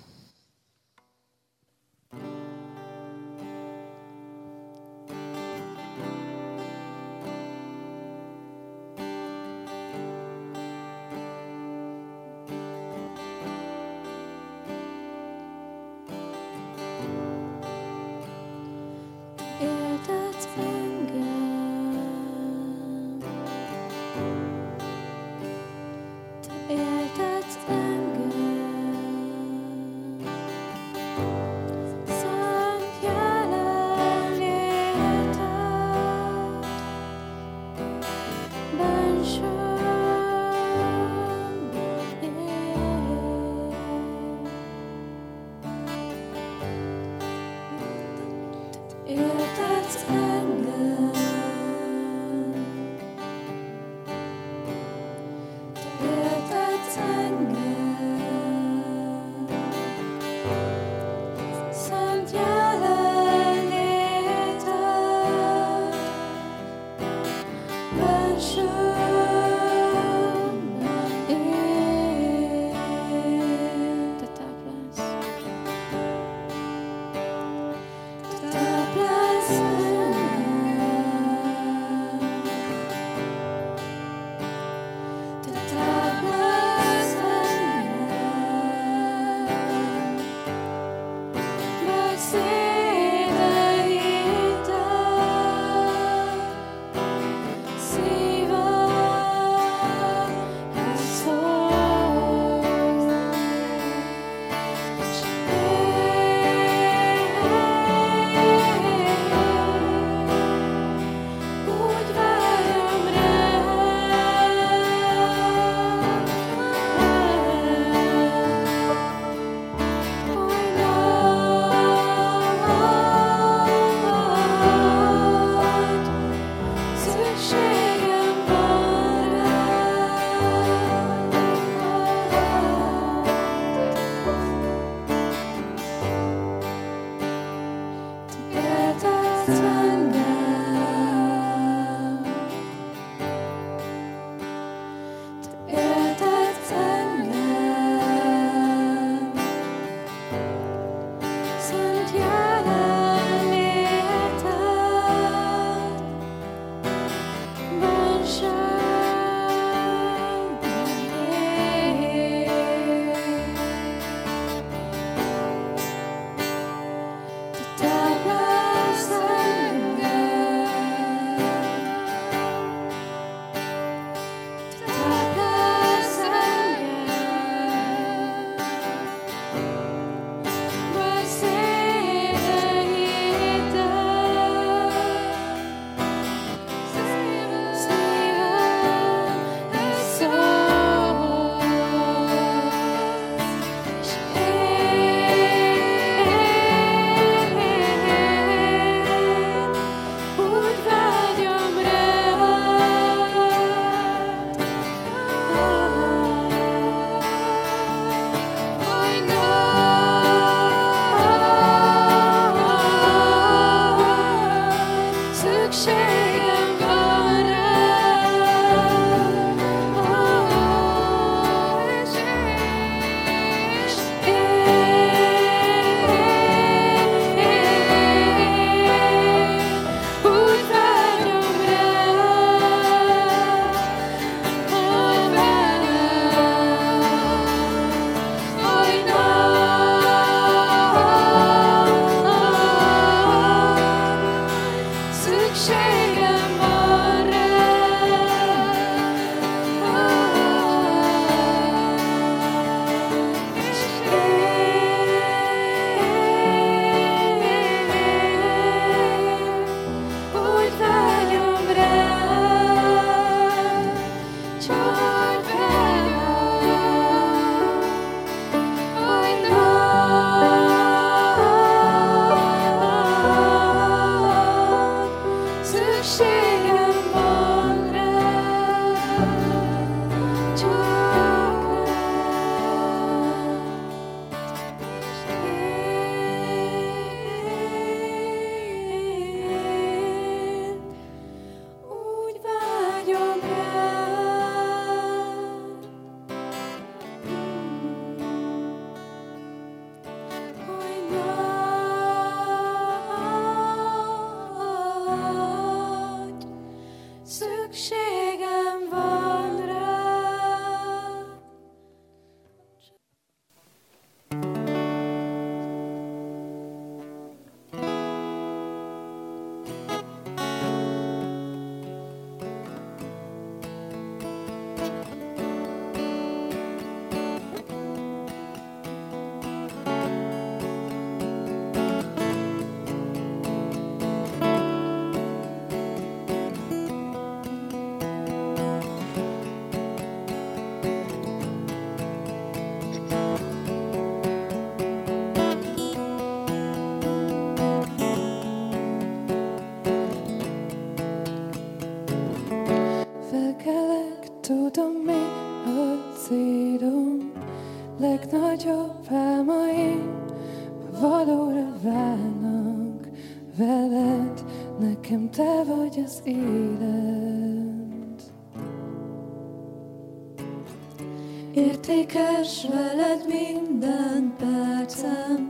Értékes veled minden percem,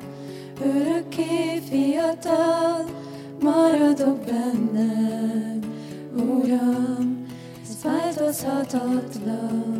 örökké fiatal, maradok benned, Uram, ez változhatatlan.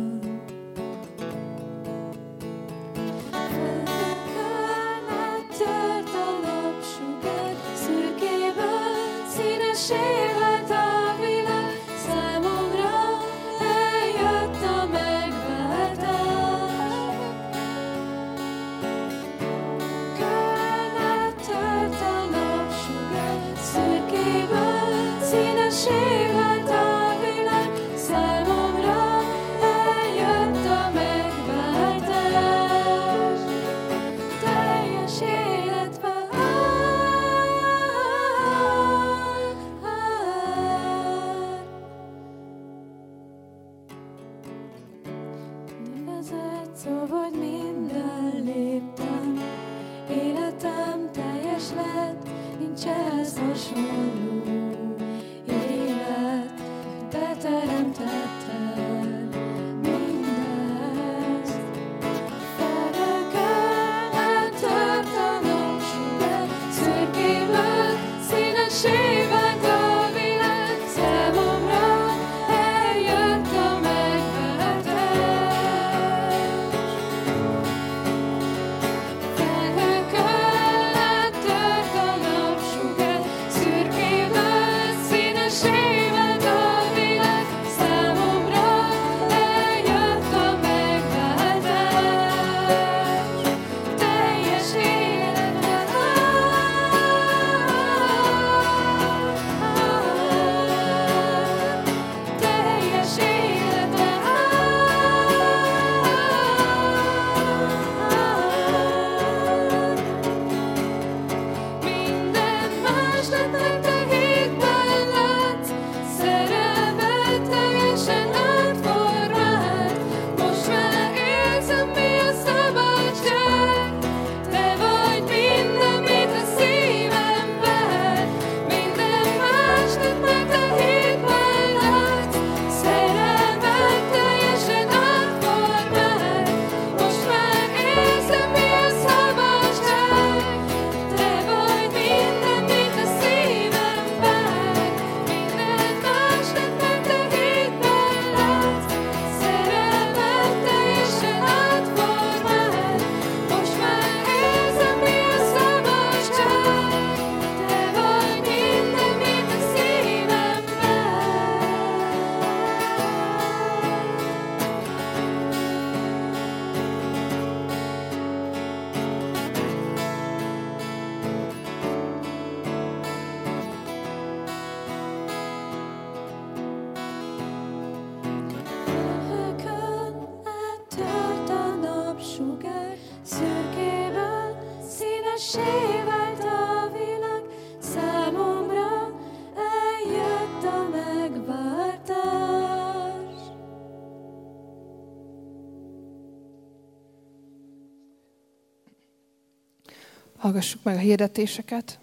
Áttört a napsugár, szürkéből színesé vált a világ, számomra eljött a megváltás. Hallgassuk meg a hirdetéseket.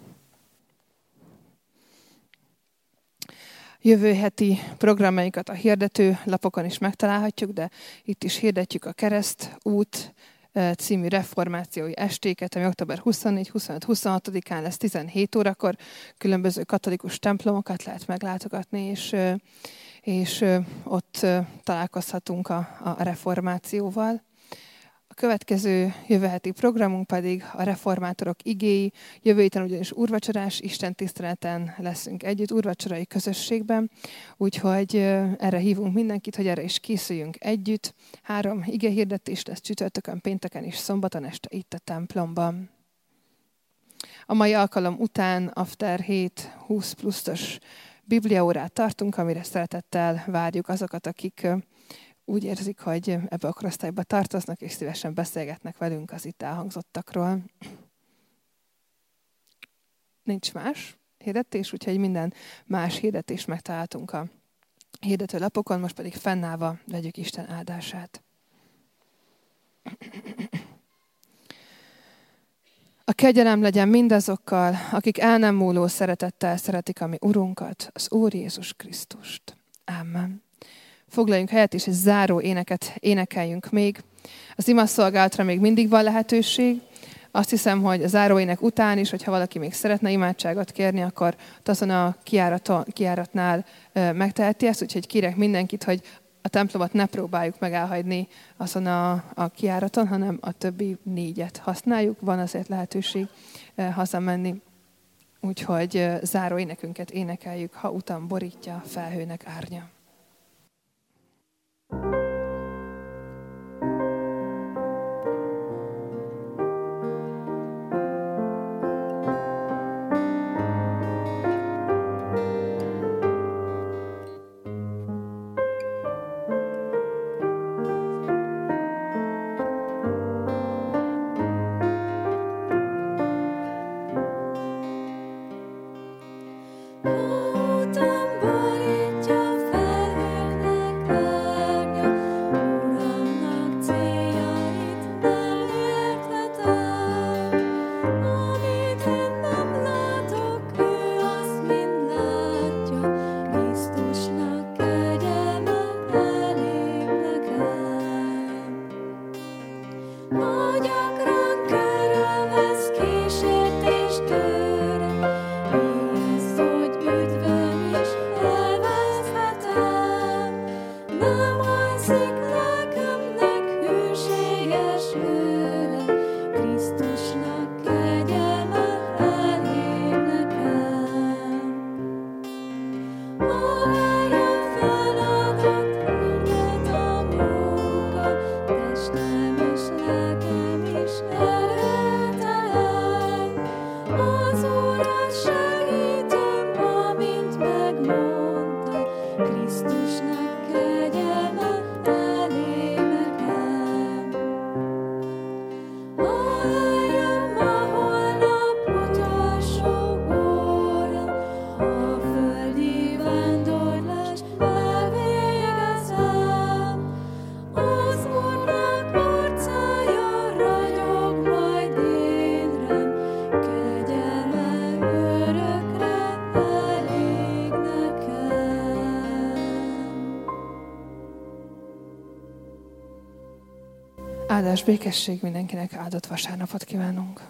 Jövő heti programjainkat a hirdető lapokon is megtalálhatjuk, de itt is hirdetjük a Kereszt út című reformációi estéket, ami október 24-25-26-án lesz 17 órakor. Különböző katolikus templomokat lehet meglátogatni, és, és ott találkozhatunk a, a reformációval. Következő jövő heti programunk pedig a reformátorok igéi. Jövő héten ugyanis úrvacsorás Isten tiszteleten leszünk együtt, úrvacsorai közösségben, úgyhogy erre hívunk mindenkit, hogy erre is készüljünk együtt. Három ige hirdetés lesz csütörtökön, pénteken és szombaton este itt a templomban. A mai alkalom után After 7 20 pluszos bibliaórát tartunk, amire szeretettel várjuk azokat, akik úgy érzik, hogy ebbe a korosztályba tartoznak, és szívesen beszélgetnek velünk az itt elhangzottakról. Nincs más hirdetés, úgyhogy minden más hirdetést megtaláltunk a hirdető lapokon, most pedig fennállva vegyük Isten áldását. A kegyelem legyen mindazokkal, akik el nem múló szeretettel szeretik a mi Urunkat, az Úr Jézus Krisztust. Amen. Foglaljunk helyet, és egy záró éneket énekeljünk még. Az ima szolgálatra még mindig van lehetőség. Azt hiszem, hogy a záróének után is, hogyha valaki még szeretne imádságot kérni, akkor azon a kiáratnál megteheti ezt, úgyhogy kérek mindenkit, hogy a templomot ne próbáljuk meg elhagyni azon a, a kiáraton, hanem a többi négyet használjuk. Van azért lehetőség hazamenni. Úgyhogy záró énekünket énekeljük, ha utam borítja felhőnek árnya. Áldás békesség mindenkinek áldott vasárnapot kívánunk.